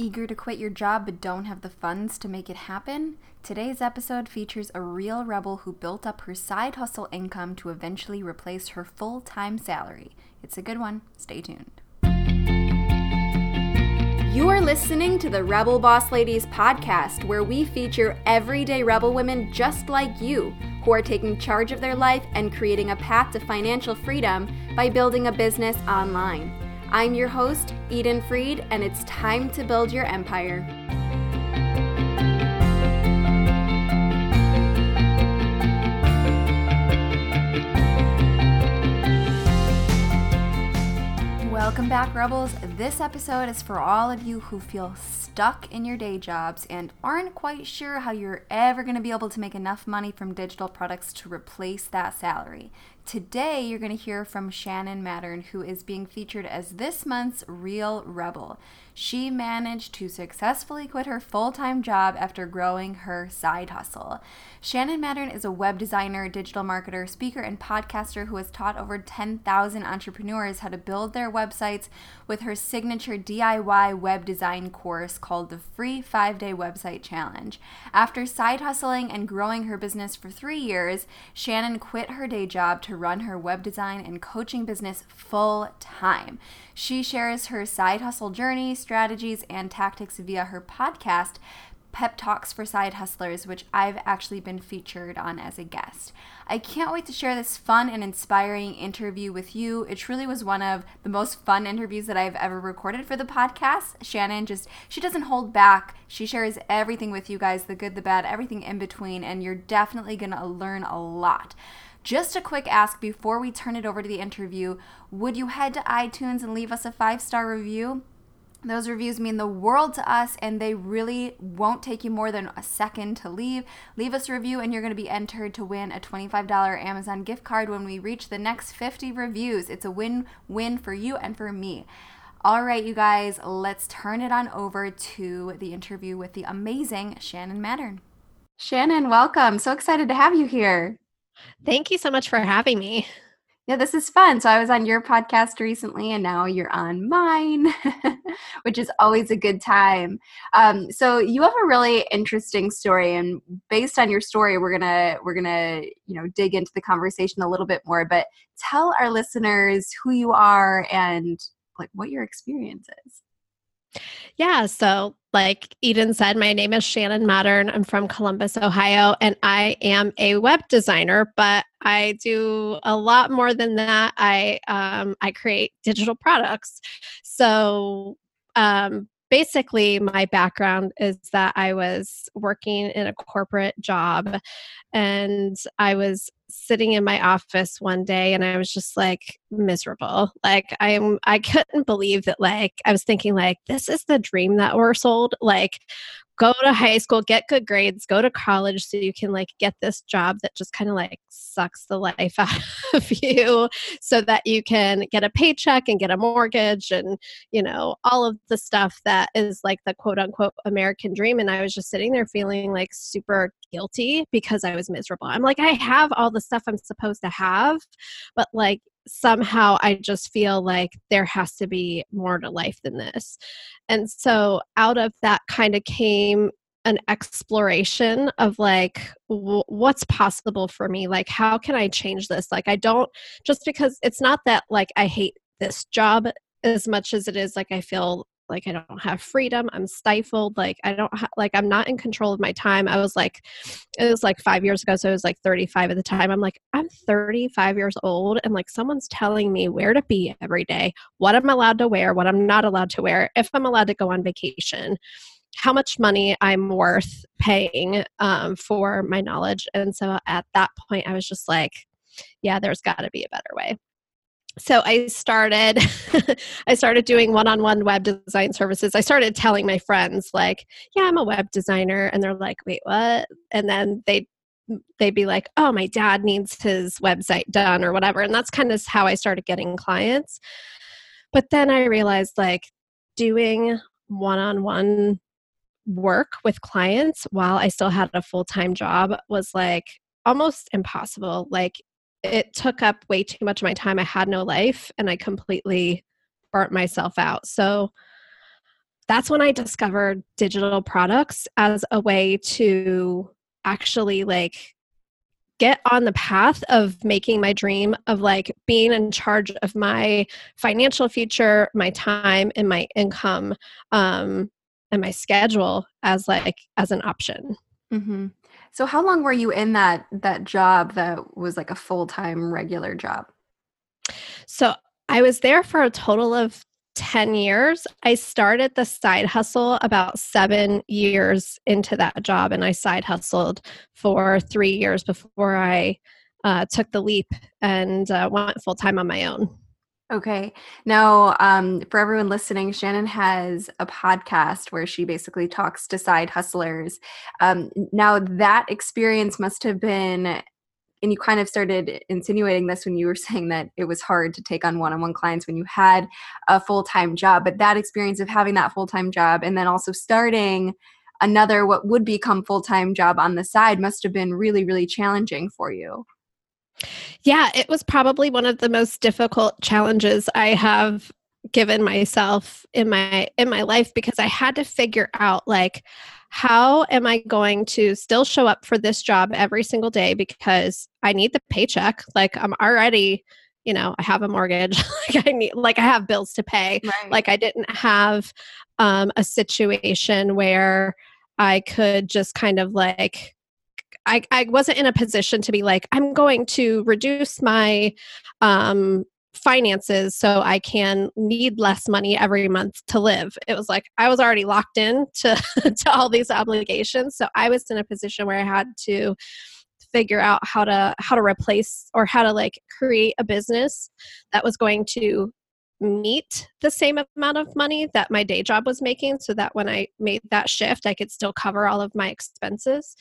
Eager to quit your job but don't have the funds to make it happen? Today's episode features a real rebel who built up her side hustle income to eventually replace her full time salary. It's a good one. Stay tuned. You are listening to the Rebel Boss Ladies podcast, where we feature everyday rebel women just like you who are taking charge of their life and creating a path to financial freedom by building a business online. I'm your host, Eden Fried, and it's time to build your empire. Welcome back, Rebels. This episode is for all of you who feel stuck in your day jobs and aren't quite sure how you're ever going to be able to make enough money from digital products to replace that salary. Today, you're going to hear from Shannon Mattern, who is being featured as this month's Real Rebel. She managed to successfully quit her full time job after growing her side hustle. Shannon Mattern is a web designer, digital marketer, speaker, and podcaster who has taught over 10,000 entrepreneurs how to build their websites with her signature DIY web design course called the Free 5 Day Website Challenge. After side hustling and growing her business for three years, Shannon quit her day job to run her web design and coaching business full time. She shares her side hustle journey, strategies, and tactics via her podcast, Pep Talks for Side Hustlers, which I've actually been featured on as a guest. I can't wait to share this fun and inspiring interview with you. It truly was one of the most fun interviews that I've ever recorded for the podcast. Shannon just, she doesn't hold back. She shares everything with you guys the good, the bad, everything in between, and you're definitely going to learn a lot. Just a quick ask before we turn it over to the interview would you head to iTunes and leave us a five star review? Those reviews mean the world to us, and they really won't take you more than a second to leave. Leave us a review, and you're going to be entered to win a $25 Amazon gift card when we reach the next 50 reviews. It's a win win for you and for me. All right, you guys, let's turn it on over to the interview with the amazing Shannon Mattern. Shannon, welcome. So excited to have you here. Thank you so much for having me. Yeah, this is fun. So I was on your podcast recently, and now you're on mine, which is always a good time. Um, so you have a really interesting story, and based on your story, we're gonna we're gonna you know dig into the conversation a little bit more. But tell our listeners who you are and like what your experience is. Yeah. So, like Eden said, my name is Shannon Mattern. I'm from Columbus, Ohio, and I am a web designer, but I do a lot more than that. I um, I create digital products. So, um, basically my background is that I was working in a corporate job and I was sitting in my office one day and I was just like miserable. Like I am I couldn't believe that like I was thinking like this is the dream that we're sold. Like go to high school, get good grades, go to college so you can like get this job that just kind of like sucks the life out of you so that you can get a paycheck and get a mortgage and, you know, all of the stuff that is like the quote unquote American dream. And I was just sitting there feeling like super guilty because I was miserable. I'm like, I have all the stuff I'm supposed to have, but like somehow I just feel like there has to be more to life than this. And so out of that kind of came an exploration of like w- what's possible for me like how can i change this like i don't just because it's not that like i hate this job as much as it is like i feel like i don't have freedom i'm stifled like i don't ha- like i'm not in control of my time i was like it was like five years ago so i was like 35 at the time i'm like i'm 35 years old and like someone's telling me where to be every day what i'm allowed to wear what i'm not allowed to wear if i'm allowed to go on vacation how much money i'm worth paying um, for my knowledge and so at that point i was just like yeah there's got to be a better way so i started i started doing one-on-one web design services. I started telling my friends like yeah i'm a web designer and they're like wait what? And then they they'd be like oh my dad needs his website done or whatever and that's kind of how i started getting clients. But then i realized like doing one-on-one work with clients while i still had a full-time job was like almost impossible. Like it took up way too much of my time. I had no life and I completely burnt myself out. So that's when I discovered digital products as a way to actually like get on the path of making my dream of like being in charge of my financial future, my time, and my income, um, and my schedule as like as an option. Mm-hmm. So, how long were you in that that job that was like a full time regular job? So, I was there for a total of 10 years. I started the side hustle about seven years into that job, and I side hustled for three years before I uh, took the leap and uh, went full time on my own. Okay. Now, um, for everyone listening, Shannon has a podcast where she basically talks to side hustlers. Um, now, that experience must have been and you kind of started insinuating this when you were saying that it was hard to take on one-on-one clients when you had a full-time job but that experience of having that full-time job and then also starting another what would become full-time job on the side must have been really really challenging for you yeah it was probably one of the most difficult challenges i have given myself in my in my life because i had to figure out like how am I going to still show up for this job every single day because I need the paycheck? Like I'm already, you know, I have a mortgage, like I need like I have bills to pay. Right. Like I didn't have um a situation where I could just kind of like I, I wasn't in a position to be like, I'm going to reduce my um finances so I can need less money every month to live. It was like I was already locked in to, to all these obligations. So I was in a position where I had to figure out how to how to replace or how to like create a business that was going to meet the same amount of money that my day job was making so that when I made that shift I could still cover all of my expenses.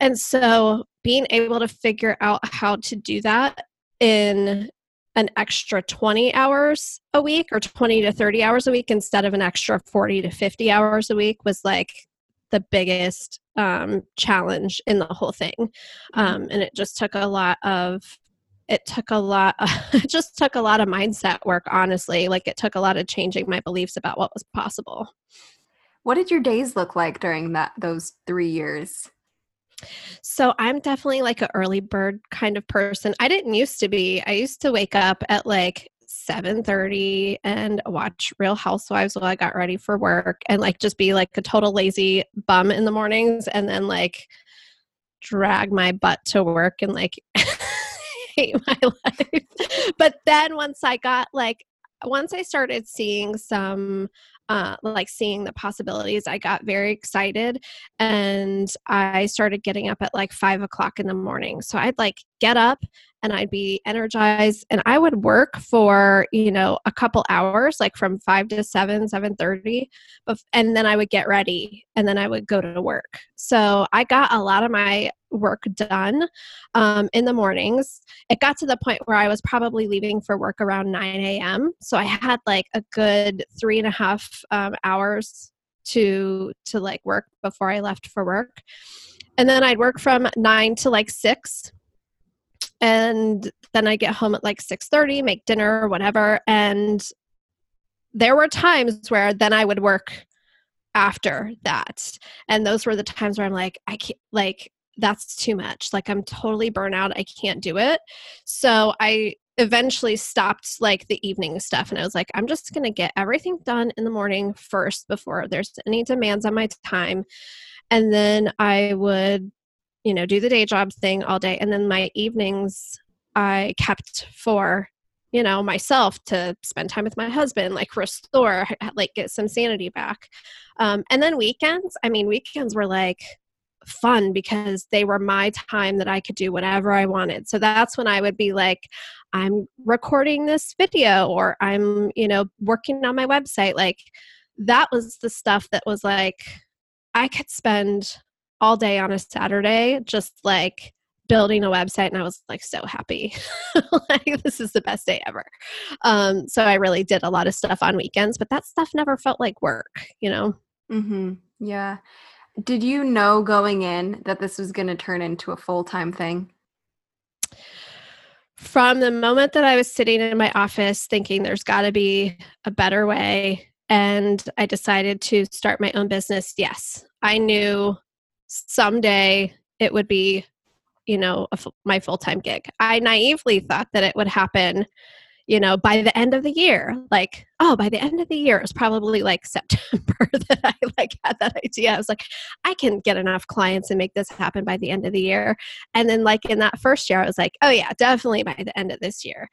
And so being able to figure out how to do that in an extra 20 hours a week or 20 to 30 hours a week instead of an extra 40 to 50 hours a week was like the biggest um, challenge in the whole thing. Mm-hmm. Um, and it just took a lot of it took a lot it just took a lot of mindset work honestly like it took a lot of changing my beliefs about what was possible what did your days look like during that those three years so I'm definitely like an early bird kind of person. I didn't used to be. I used to wake up at like 7:30 and watch Real Housewives while I got ready for work and like just be like a total lazy bum in the mornings and then like drag my butt to work and like hate my life. But then once I got like once I started seeing some uh, like seeing the possibilities, I got very excited and I started getting up at like five o'clock in the morning. So I'd like get up and I'd be energized and I would work for, you know, a couple hours, like from five to seven, seven thirty, but and then I would get ready and then I would go to work. So I got a lot of my work done um, in the mornings. It got to the point where I was probably leaving for work around 9 a.m. So I had like a good three and a half um, hours to to like work before I left for work. And then I'd work from nine to like six. And then I get home at like 6:30, make dinner, or whatever. And there were times where then I would work after that. And those were the times where I'm like, I can't like that's too much. Like I'm totally burnout. I can't do it. So I eventually stopped like the evening stuff and I was like, I'm just going to get everything done in the morning first before there's any demands on my time. And then I would, you know, do the day job thing all day. And then my evenings I kept for you know myself to spend time with my husband like restore like get some sanity back um, and then weekends i mean weekends were like fun because they were my time that I could do whatever I wanted. So that's when I would be like, I'm recording this video or I'm, you know, working on my website. Like that was the stuff that was like, I could spend all day on a Saturday just like building a website and I was like so happy. like this is the best day ever. Um so I really did a lot of stuff on weekends, but that stuff never felt like work, you know. Mhm. Yeah. Did you know going in that this was going to turn into a full time thing? From the moment that I was sitting in my office thinking there's got to be a better way, and I decided to start my own business, yes, I knew someday it would be, you know, my full time gig. I naively thought that it would happen, you know, by the end of the year. Like, oh, by the end of the year, it was probably like September that I like had that idea. I was like, I can get enough clients and make this happen by the end of the year. And then, like in that first year, I was like, oh yeah, definitely by the end of this year.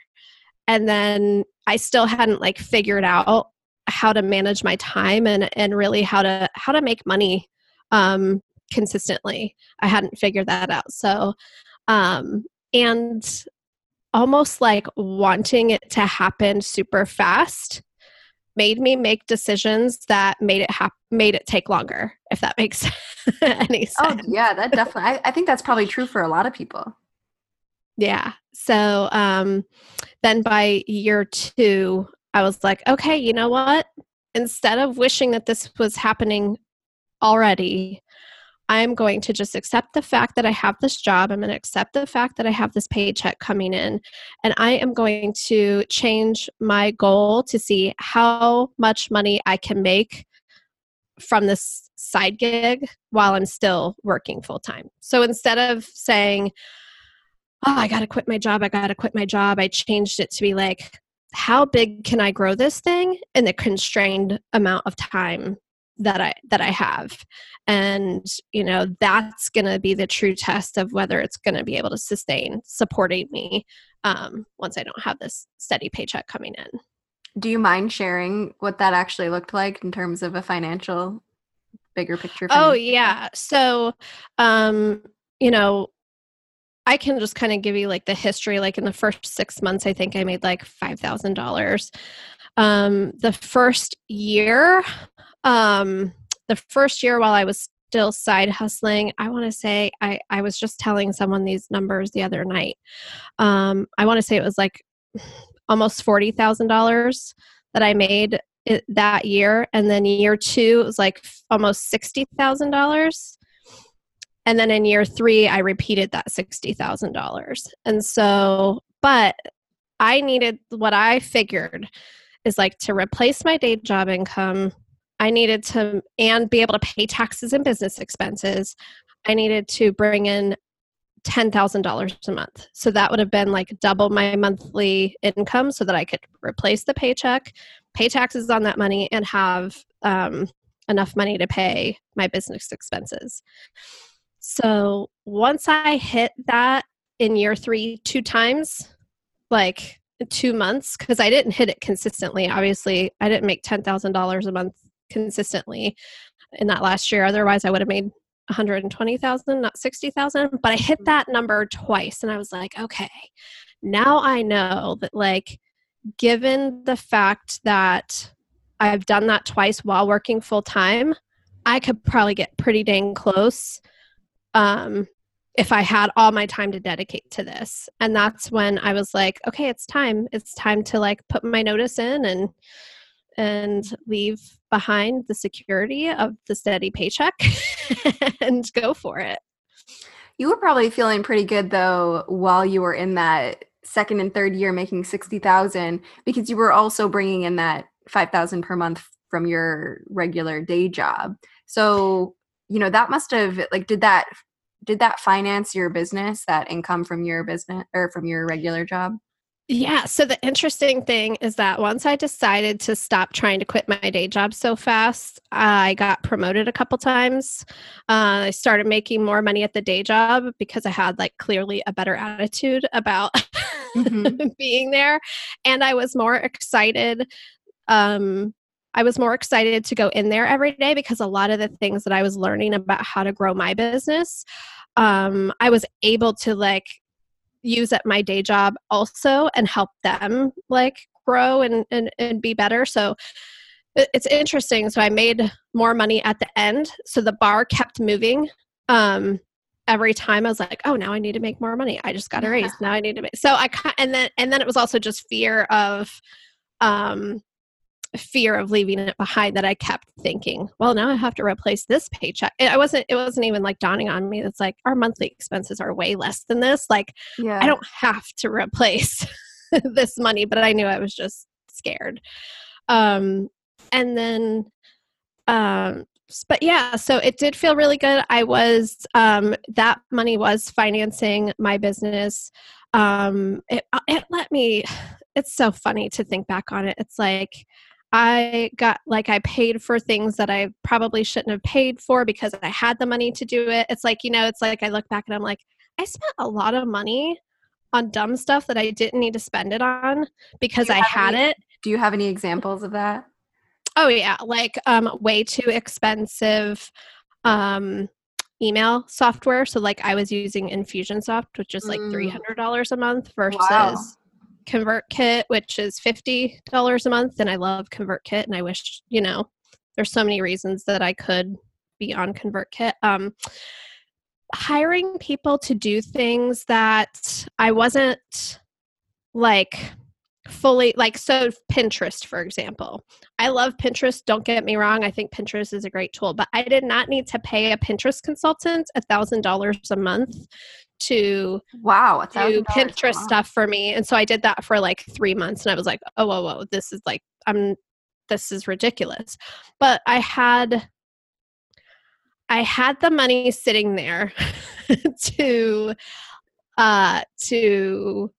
And then I still hadn't like figured out how to manage my time and and really how to how to make money um consistently. I hadn't figured that out. So um and almost like wanting it to happen super fast made me make decisions that made it hap- made it take longer if that makes any oh, sense. oh yeah that definitely I, I think that's probably true for a lot of people. Yeah. So um then by year two I was like, okay, you know what? Instead of wishing that this was happening already, I'm going to just accept the fact that I have this job. I'm going to accept the fact that I have this paycheck coming in. And I am going to change my goal to see how much money I can make from this side gig while I'm still working full time. So instead of saying, oh, I got to quit my job, I got to quit my job, I changed it to be like, how big can I grow this thing in the constrained amount of time that I that I have. And you know, that's going to be the true test of whether it's going to be able to sustain supporting me um, once I don't have this steady paycheck coming in. Do you mind sharing what that actually looked like in terms of a financial bigger picture? Oh yeah. So um, you know, I can just kind of give you like the history. Like in the first six months, I think I made like five thousand dollars. Um, the first year, um, the first year while I was still side hustling, I want to say I I was just telling someone these numbers the other night. Um, I want to say it was like almost forty thousand dollars that I made it, that year, and then year two it was like almost sixty thousand dollars and then in year three, I repeated that $60,000. And so, but I needed what I figured is like to replace my day job income. I needed to, and be able to pay taxes and business expenses. I needed to bring in $10,000 a month. So that would have been like double my monthly income so that I could replace the paycheck, pay taxes on that money, and have um, enough money to pay my business expenses. So once I hit that in year three, two times, like two months, because I didn't hit it consistently. Obviously, I didn't make $10,000 a month consistently in that last year. Otherwise, I would have made 120,000, not 60,000. But I hit that number twice and I was like, okay, now I know that, like, given the fact that I've done that twice while working full time, I could probably get pretty dang close um, if I had all my time to dedicate to this. And that's when I was like, okay, it's time. It's time to like put my notice in and and leave behind the security of the steady paycheck and go for it. You were probably feeling pretty good though while you were in that second and third year making 60,000 because you were also bringing in that 5,000 per month from your regular day job. So you know that must have like did that did that finance your business that income from your business or from your regular job yeah. So the interesting thing is that once I decided to stop trying to quit my day job so fast, I got promoted a couple times. Uh, I started making more money at the day job because I had like clearly a better attitude about mm-hmm. being there. And I was more excited um, I was more excited to go in there every day because a lot of the things that I was learning about how to grow my business, um, I was able to like use at my day job also and help them like grow and, and, and be better. So it's interesting. So I made more money at the end. So the bar kept moving. Um, every time I was like, oh, now I need to make more money. I just got a raise. Now I need to make. So I and then and then it was also just fear of um fear of leaving it behind that I kept thinking, well, now I have to replace this paycheck. I wasn't, it wasn't even like dawning on me. It's like our monthly expenses are way less than this. Like, yeah. I don't have to replace this money, but I knew I was just scared. Um, and then um but yeah so it did feel really good i was um that money was financing my business um it, it let me it's so funny to think back on it it's like I got like I paid for things that I probably shouldn't have paid for because I had the money to do it. It's like, you know, it's like I look back and I'm like, I spent a lot of money on dumb stuff that I didn't need to spend it on because I had any, it. Do you have any examples of that? Oh yeah, like um way too expensive um email software. So like I was using Infusionsoft, which is like Mm. hundred dollars a month versus Wow. ConvertKit, which is fifty dollars a month. And I love ConvertKit, and I wish you know there's so many reasons that I could be on ConvertKit. Um, hiring people to do things that I wasn't like fully like so Pinterest for example. I love Pinterest, don't get me wrong. I think Pinterest is a great tool, but I did not need to pay a Pinterest consultant a $1000 a month to Wow, do $1,000 Pinterest stuff for me. And so I did that for like 3 months and I was like, "Oh, whoa, whoa, this is like I'm this is ridiculous." But I had I had the money sitting there to uh to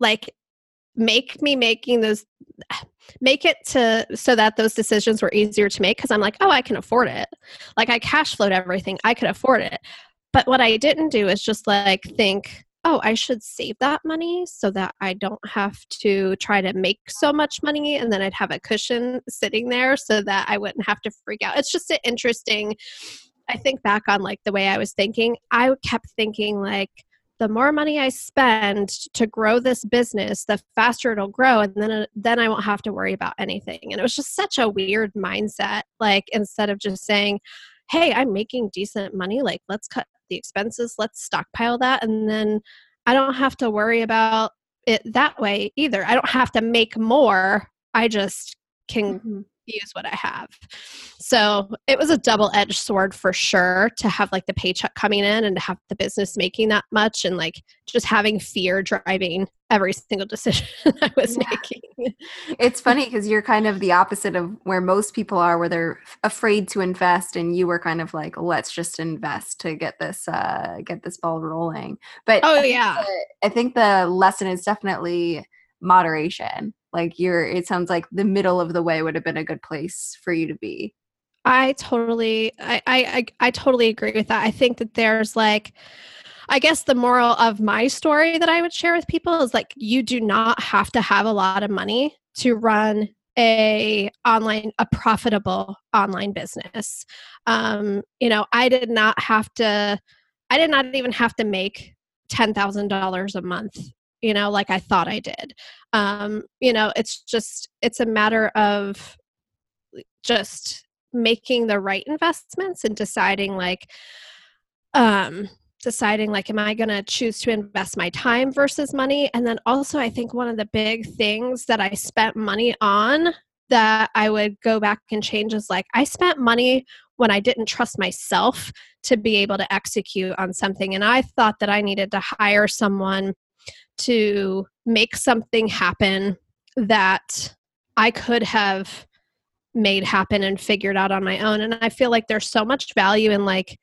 like make me making those make it to so that those decisions were easier to make because I'm like, oh, I can afford it. Like I cash flowed everything. I could afford it. But what I didn't do is just like think, oh, I should save that money so that I don't have to try to make so much money and then I'd have a cushion sitting there so that I wouldn't have to freak out. It's just an interesting I think back on like the way I was thinking. I kept thinking like the more money I spend to grow this business, the faster it'll grow, and then uh, then I won't have to worry about anything. And it was just such a weird mindset. Like instead of just saying, "Hey, I'm making decent money. Like let's cut the expenses, let's stockpile that, and then I don't have to worry about it that way either. I don't have to make more. I just can Mhm. Use what I have. So it was a double edged sword for sure to have like the paycheck coming in and to have the business making that much and like just having fear driving every single decision I was Yeah. making. It's funny because you're kind of the opposite of where most people are, where they're afraid to invest, and you were kind of like, "Let's just invest to get this uh, get this ball rolling." But Oh, I think yeah. the- I think the lesson is definitely moderation. Like you're, it sounds like the middle of the way would have been a good place for you to be. I totally I, I I totally agree with that. I think that there's like I guess the moral of my story that I would share with people is like you do not have to have a lot of money to run a online a profitable online business. Um, you know, I did not have to I did not even have to make $10,000 a month, you know, like I thought I did. Um, you know, it's just it's a matter of just making the right investments and deciding like um deciding like am i going to choose to invest my time versus money and then also i think one of the big things that i spent money on that i would go back and change is like i spent money when i didn't trust myself to be able to execute on something and i thought that i needed to hire someone to make something happen that i could have made happen and figured out on my own. And i feel like there's so much value in like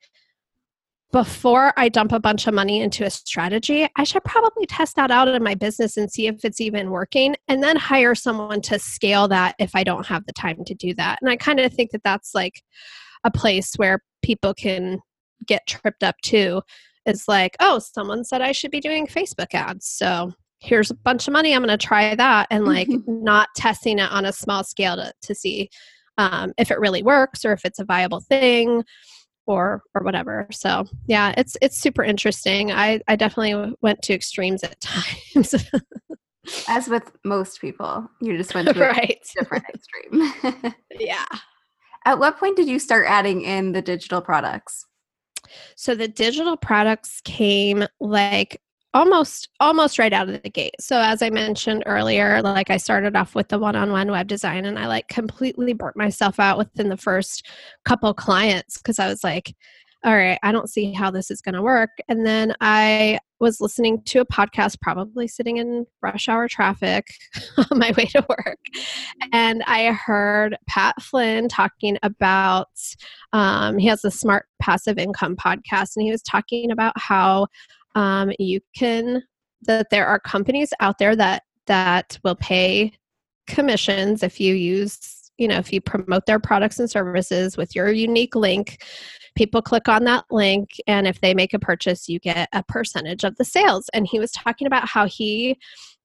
before i dump a bunch of money into a strategy i should probably test that out in my business and see if it's even working and then hire someone to scale that if i don't have the time to do that. And i kind of think that that's like a place where people can get tripped up too is like oh someone said i should be doing facebook ads so here's a bunch of money i'm going to try that and like not testing it on a small scale to, to see um, if it really works or if it's a viable thing or or whatever. So yeah it's it's super interesting. I i definitely went to extremes at times. As with most people, you just went to a right. different extreme. yeah. At what point did you start adding in the digital products? So the digital products came like almost almost right out of the gate. So as I mentioned earlier, like I started off with the one-on-one web design and I like completely burnt myself out within the first couple clients because I was like, all right, I don't see how this is going to work. And then I was listening to a podcast, probably sitting in rush hour traffic on my way to work. And I heard Pat Flynn talking about, um, he has a smart passive income podcast, and he was talking about how um, you can, that there are companies out there that, that will pay commissions if you use you know if you promote their products and services with your unique link people click on that link and if they make a purchase you get a percentage of the sales. And he was talking about how he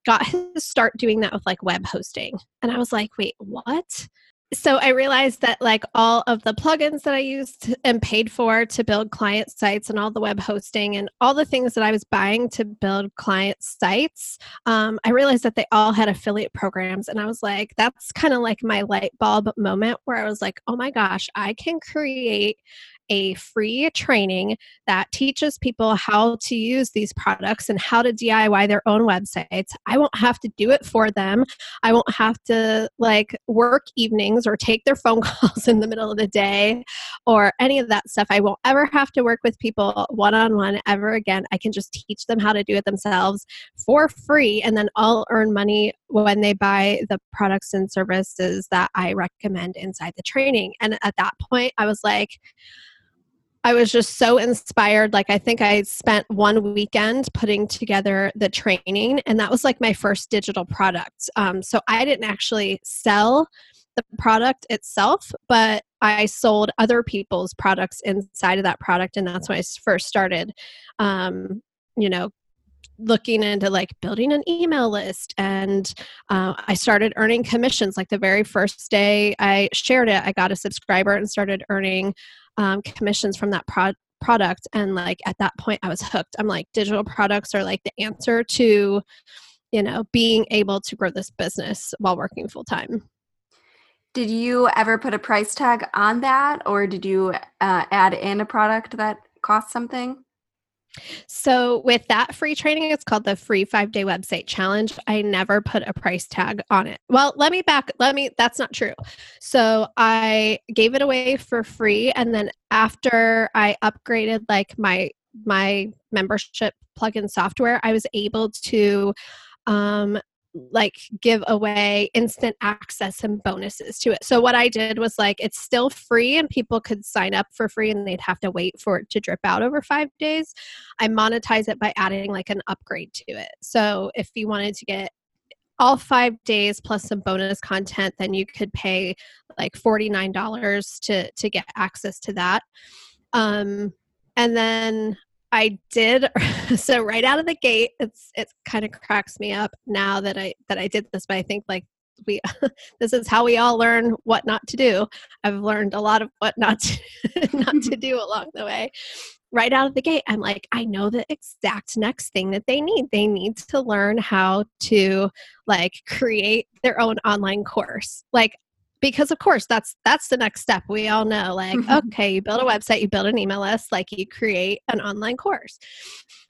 got his start doing that with like web hosting. And i was like wait what? So I realized that like all of the plugins that I used and paid for to build client sites and all the web hosting and all the things that I was buying to build client sites, um, I realized that they all had affiliate programs. And I was like, that's kind of like my light bulb moment where I was like, oh my gosh, I can create a free training that teaches people how to use these products and how to DIY their own websites. I won't have to do it for them. I won't have to like work evenings or take their phone calls in the middle of the day or any of that stuff. I won't ever have to work with people one on one ever again. I can just teach them how to do it themselves for free and then I'll earn money when they buy the products and services that I recommend inside the training. And at that point, I was like, I was just so inspired. Like, I think I spent one weekend putting together the training, and that was like my first digital product. Um, so I didn't actually sell the product itself, but I sold other people's products inside of that product, and that's when I first started, um, you know, looking into like building an email list and uh, i started earning commissions like the very first day i shared it i got a subscriber and started earning um, commissions from that pro- product and like at that point i was hooked. I'm like digital products are like the answer to you know being able to grow this business while working full time did you ever put a price tag on that or did you uh, add in a product that cost something so, with that free training, it's called the free five day website challenge. I never put a price tag on it. Well, let me back, let me, that's not true. So, I gave it away for free. And then after I upgraded like my, my membership plugin software, I was able to um, like give away instant access and bonuses to it. So what I did was like it's still free and people could sign up for free and they'd have to wait for it to drip out over 5 days. I monetize it by adding like an upgrade to it. So if you wanted to get all 5 days plus some bonus content then you could pay like $49 to to get access to that. Um and then I did so right out of the gate it's it kind of cracks me up now that I that I did this but I think like we this is how we all learn what not to do. I've learned a lot of what not to not to do along the way. Right out of the gate I'm like I know the exact next thing that they need. They need to learn how to like create their own online course. Like because of course that's that's the next step. We all know like mm-hmm. okay you build a website you build an email list like you create an online course.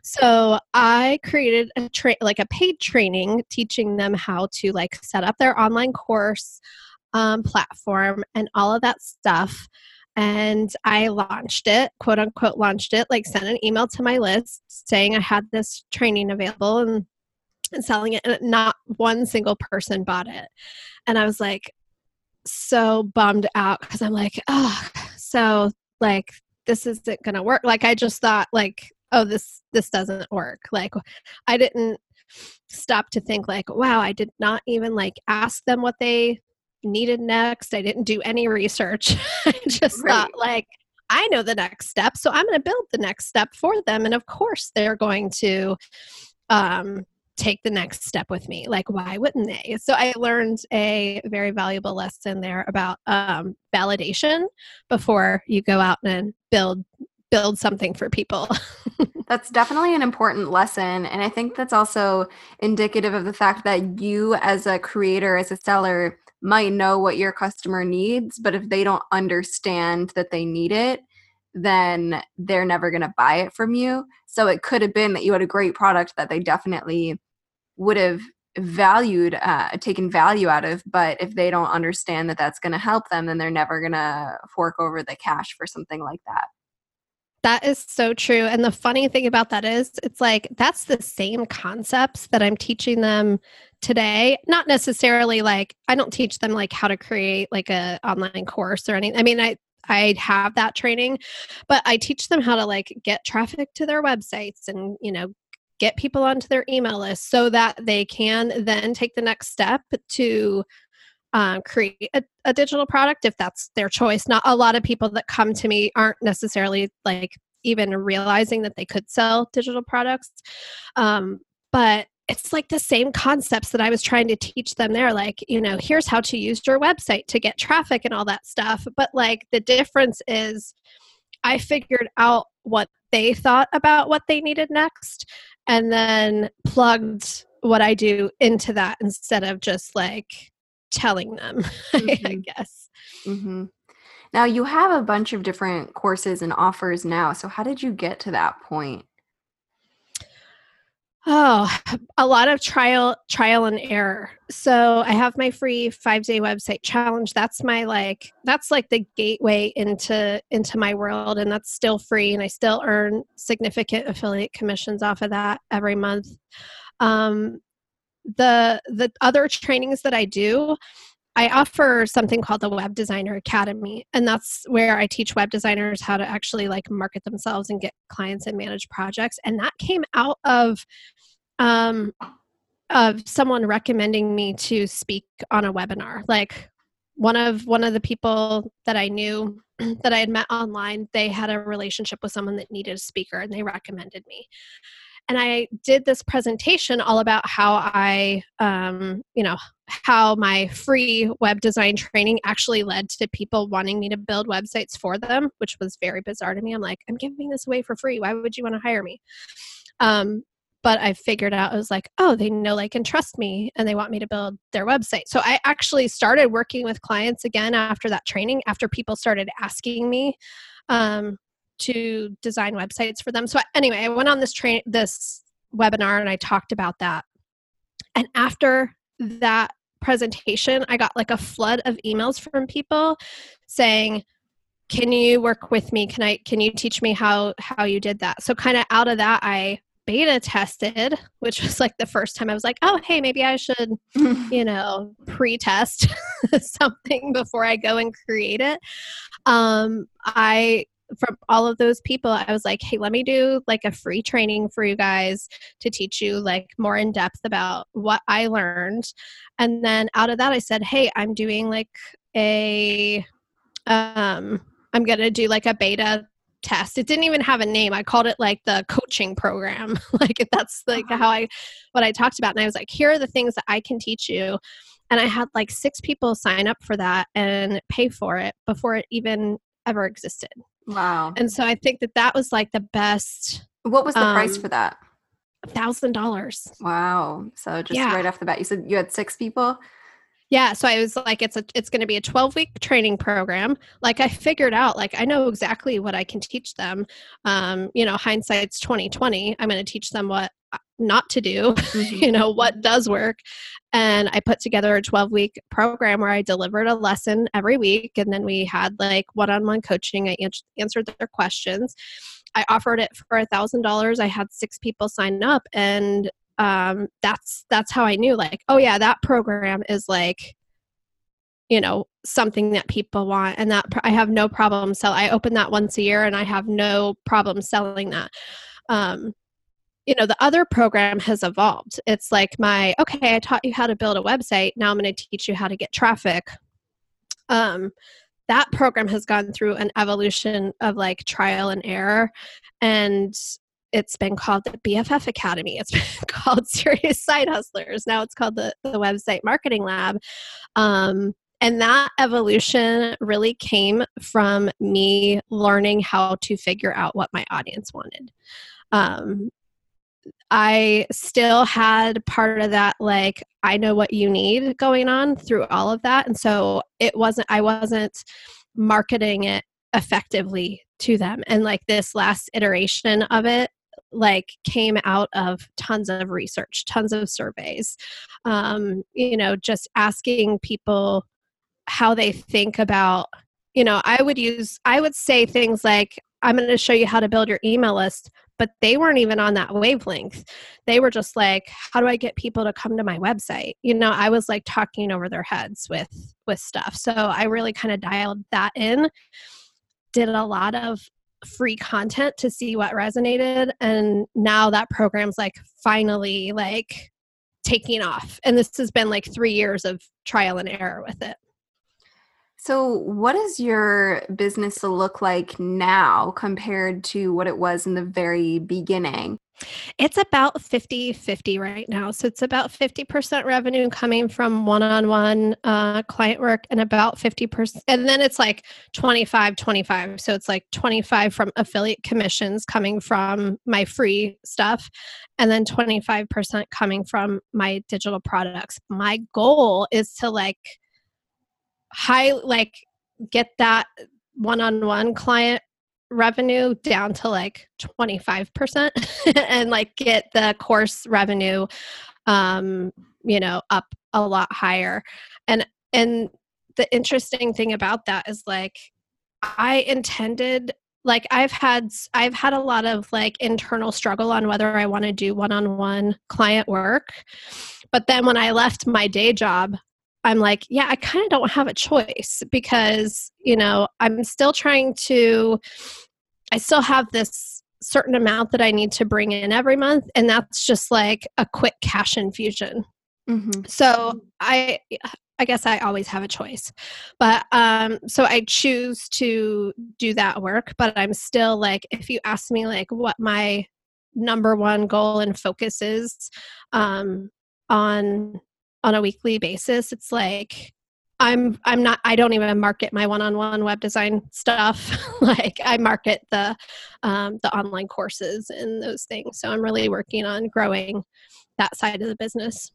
So i created a tra- like a paid training teaching them how to like set up their online course um, platform and all of that stuff and i launched it quote unquote launched it like sent an email to my list saying i had this training available and and selling it and not one single person bought it. And i was like so bummed out because I'm like, oh, so like this isn't gonna work. Like I just thought like, oh, this this doesn't work. Like I didn't stop to think like, wow, I did not even like ask them what they needed next. I didn't do any research. I just right. thought like I know the next step, so I'm going to build the next step for them and of course they're going to um take the next step with me like why wouldn't they so i learned a very valuable lesson there about um, validation before you go out and build build something for people that's definitely an important lesson and i think that's also indicative of the fact that you as a creator as a seller might know what your customer needs but if they don't understand that they need it then they're never going to buy it from you. So it could have been that you had a great product that they definitely would have valued uh, taken value out of but if they don't understand that that's going to help them then they're never going to fork over the cash for something like that That is so true. And the funny thing about that is, it's like that's the same concepts that I'm teaching them today. Not necessarily like I don't teach them like how to create like a online course or anything. I mean, I I have that training, but I teach them how to like get traffic to their websites and, you know, get people onto their email list so that they can then take the next step to um, create a, a, digital product if that's their choice. Not a lot of people that come to me aren't necessarily like even realizing that they could sell digital products. Um, but it's like the same concepts that I was trying to teach them there. Like, you know, here's how to use your website to get traffic and all that stuff. But like the difference is I figured out what they thought about what they needed next and then plugged what I do into that instead of just like telling them, mm-hmm. I guess. Mm-hmm. Now, you have a bunch of different courses and offers now. So, how did you get to that point? Oh, a lot of trial trial and error. So I have my free 5-day website challenge. That's my like that's like the gateway into into my world and that's still free and I still earn significant affiliate commissions off of that every month. Um the the other trainings that I do, I offer something called the Web Designer Academy, and that's where I teach web designers how to actually like market themselves and get clients and manage projects. And that came out of um, of someone recommending me to speak on a webinar. Like one of one of the people that I knew that I had met online, they had a relationship with someone that needed a speaker, and they recommended me and I did this presentation all about how I, um, you know, how my free web design training actually led to people wanting me to build websites for them, which was very bizarre to me. I'm like, I'm giving this away for free. Why would you want to hire me? Um, but I figured out I was like, oh, they know, like, and trust me, and they want me to build their website. So I actually started working with clients again after that training, after people started asking me um, to design websites for them. So anyway, I went on this train this webinar and I talked about that. And after that presentation, I got like a flood of emails from people saying, "Can you work with me? Can I can you teach me how how you did that?" So kind of out of that I beta tested, which was like the first time I was like, "Oh, hey, maybe I should, you know, pre-test something before I go and create it." Um I from all of those people i was like hey let me do like a free training for you guys to teach you like more in depth about what i learned. And then out of that i said hey i'm doing like a um i'm gonna do like a beta test. It didn't even have a name. I called it like the coaching program. Like that's like uh-huh. how i what i talked about. And i was like here are the things that i can teach you. And i had like six people sign up for that and pay for it before it even ever existed Wow. And so I think that that was like the best. What was the um, price for that? thousand dollars. Wow. So just yeah. right off the bat, you said you had six people. Yeah, so I was like, it's a, it's going to be a twelve week training program. Like I figured out, like I know exactly what I can teach them. Um, you know, hindsight's twenty twenty. I'm going to teach them what not to do. Mm-hmm. you know what does work, and I put together a 12 week program where I delivered a lesson every week. And then we had like one on one coaching. I answered their questions. I offered it for a thousand dollars. I had six people sign up and um, that's that's how I knew like, oh yeah, that program is like, you know, something that people want and that I have no problem sell. I open that once a year and I have no problem selling that. Um, you know the other program has evolved. It's like my okay i taught you how to build a website. Now i'm going to teach you how to get traffic. Um that program has gone through an evolution of like trial and error and it's been called the bff academy. It's been called serious side hustlers. Now it's called the, the website marketing lab. Um, and that evolution really came from me learning how to figure out what my audience wanted. Um, I still had part of that, like, I know what you need going on through all of that. And so it wasn't, I wasn't marketing it effectively to them. And like this last iteration of it, like came out of tons of research, tons of surveys, um, you know, just asking people how they think about you know i would use i would say things like I'm going to show you how to build your email list. But they weren't even on that wavelength. They were just like, how do I get people to come to my website? You know, I was like talking over their heads with with stuff. So I really kind of dialed that in. Did a lot of free content to see what resonated and now that program's like finally like taking off and this has been like 3 years of trial and error with it so, what does your business look like now compared to what it was in the very beginning? It's about 50 50 right now. So, it's about 50% revenue coming from one on one client work and about 50%. And then it's like 25 25. So, it's like 25 from affiliate commissions coming from my free stuff and then 25% coming from my digital products. My goal is to like, high like get that one-on-one client revenue down to like 25% and like get the course revenue um you know up a lot higher. And and the interesting thing about that is like i intended like i've had i've had a lot of like internal struggle on whether i want to do one-on-one client work. But then when i left my day job I'm like, yeah, I kind of don't have a choice because, you know, I'm still trying to, I still have this certain amount that I need to bring in every month. And that's just like a quick cash infusion. Mm-hmm. So I, I guess I always have a choice. But um so I choose to do that work, but I'm still like if you ask me like what my number one goal and focus is um on on a weekly basis it's like i'm i'm not i don't even market my one-on-one web design stuff. Like i market the um, the online courses and those things. So i'm really working on growing that side of the business.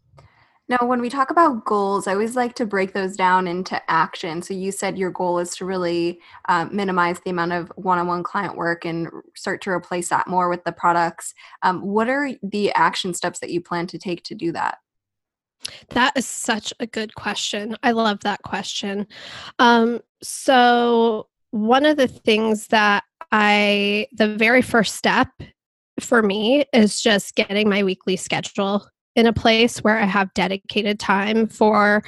Now when we talk about goals i always like to break those down into action. So you said your goal is to really uh, minimize the amount of one-on-one client work and start to replace that more with the products. Um, what are the action steps that you plan to take to do that that is such a good question. I love that question. Um, so, one of the things that I, the very first step for me is just getting my weekly schedule in a place where I have dedicated time for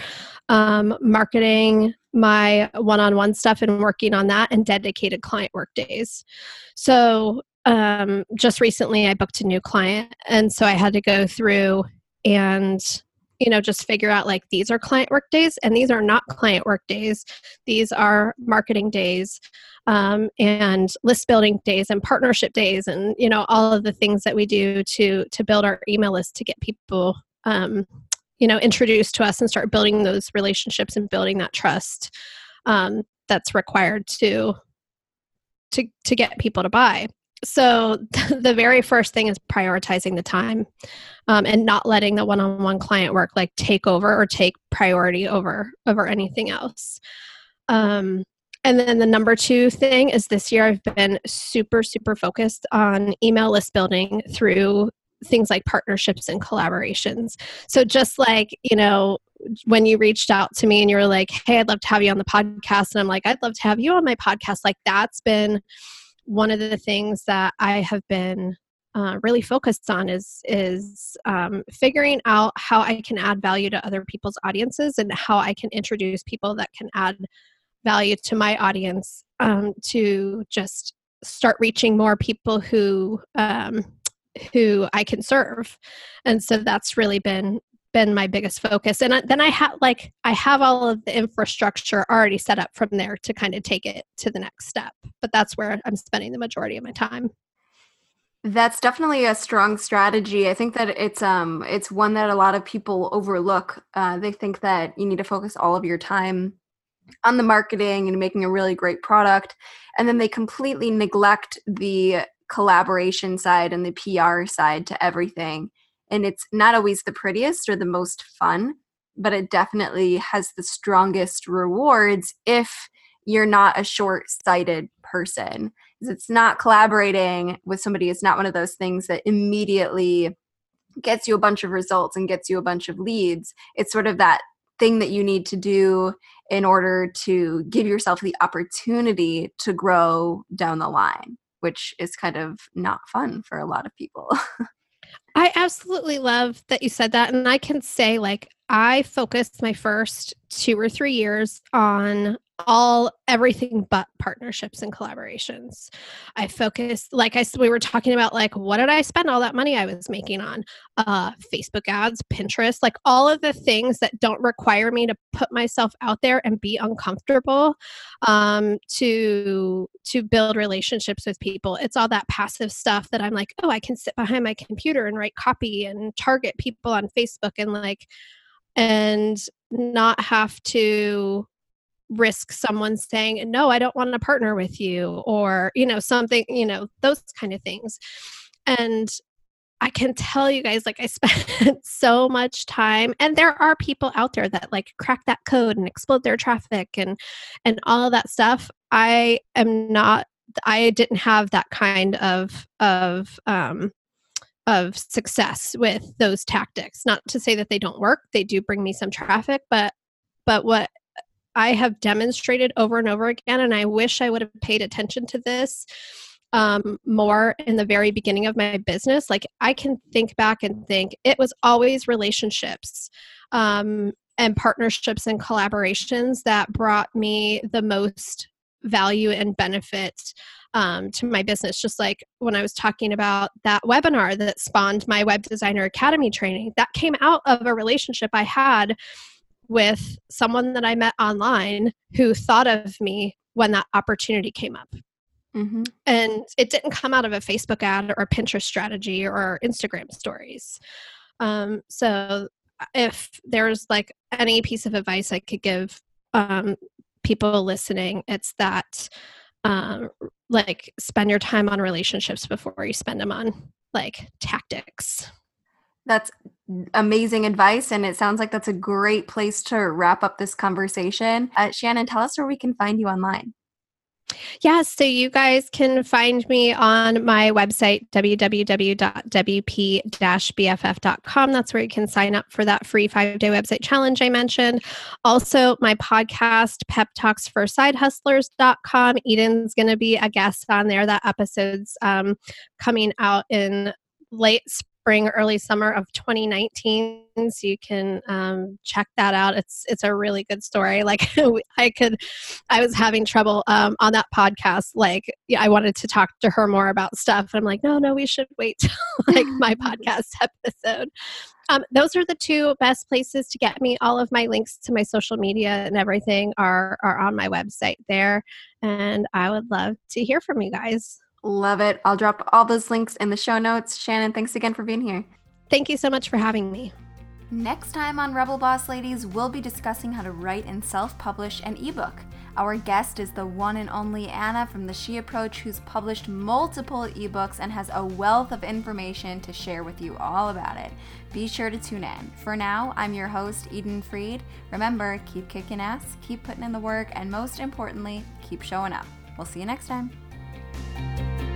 um, marketing my one on one stuff and working on that and dedicated client work days. So, um, just recently I booked a new client, and so I had to go through and you know just figure out like these are client work days and these are not client work days. These are marketing days um, and list building days and partnership days and you know all of the things that we do to to build our email list to get people um, you know introduced to us and start building those relationships and building that trust um, that's required to to to get people to buy so the very first thing is prioritizing the time um, and not letting the one-on-one client work like take over or take priority over over anything else. Um, and then the number two thing is this year i've been super super focused on email list building through things like partnerships and collaborations. So just like you know when you reached out to me and you were like hey i'd love to have you on the podcast and i'm like i'd love to have you on my podcast like that's been one of the things that I have been uh, really focused on is is um, figuring out how I can add value to other people's audiences and how I can introduce people that can add value to my audience um, to just start reaching more people who um, who I can serve, and so that's really been been my biggest focus. And then i have like i have all of the infrastructure already set up from there to kind of take it to the next step but that's where i'm spending the majority of my time. That's definitely a strong strategy. I think that it's um it's one that a lot of people overlook. Uh, they think that you need to focus all of your time on the marketing and making a really great product and then they completely neglect the collaboration side and the pr side to everything and it's not always the prettiest or the most fun but it definitely has the strongest rewards if you're not a short-sighted person it's not collaborating with somebody it's not one of those things that immediately gets you a bunch of results and gets you a bunch of leads it's sort of that thing that you need to do in order to give yourself the opportunity to grow down the line which is kind of not fun for a lot of people. I absolutely love that you said that. And I can say, like, I focused my first two or three years on all everything but partnerships and collaborations. I focused, like I said, we were talking about, like what did I spend all that money I was making on? Uh, Facebook ads, Pinterest, like all of the things that don't require me to put myself out there and be uncomfortable um, to to build relationships with people. It's all that passive stuff that I'm like, oh, I can sit behind my computer and write copy and target people on Facebook and like and not have to risk someone saying no i don't want to partner with you or you know something you know those kind of things. And i can tell you guys like i spent so much time and there are people out there that like crack that code and explode their traffic and and all that stuff. I am not i didn't have that kind of of um of success with those tactics. Not to say that they don't work they do bring me some traffic but but what I have demonstrated over and over again, and I wish I would have paid attention to this um, more in the very beginning of my business. Like I can think back and think it was always relationships um, and partnerships and collaborations that brought me the most value and benefit um, to my business. Just like when I was talking about that webinar that spawned my Web Designer Academy training, that came out of a relationship I had with someone that I met online who thought of me when that opportunity came up. Mm-hmm. And it didn't come out of a Facebook ad or a Pinterest strategy or Instagram stories. Um, so, if there's like any piece of advice I could give um, people listening, it's that um, like spend your time on relationships before you spend them on like tactics. That's amazing advice. And it sounds like that's a great place to wrap up this conversation. Uh, Shannon, tell us where we can find you online. Yeah, so you guys can find me on my website, www.wp-bff.com. That's where you can sign up for that free five day website challenge I mentioned. Also, my podcast, Pep Talks for Side Hustlers.com. Eden's going to be a guest on there. That episode's um, coming out in late spring, early summer of 2019. So you can um, check that out. It's it's a really good story. Like I could, I was having trouble um, on that podcast. Like yeah, I wanted to talk to her more about stuff. And I'm like, no, no, we should wait till like my podcast episode. Um, those are the two best places to get me. All of my links to my social media and everything are are on my website there. And I would love to hear from you guys. Love it. I'll drop all those links in the show notes. Shannon, thanks again for being here. Thank you so much for having me. Next time on Rebel Boss Ladies, we'll be discussing how to write and self publish an ebook. Our guest is the one and only Anna from the She Approach, who's published multiple ebooks and has a wealth of information to share with you all about it. Be sure to tune in. For now, I'm your host, Eden Fried. Remember, keep kicking ass, keep putting in the work, and most importantly, keep showing up. We'll see you next time. Música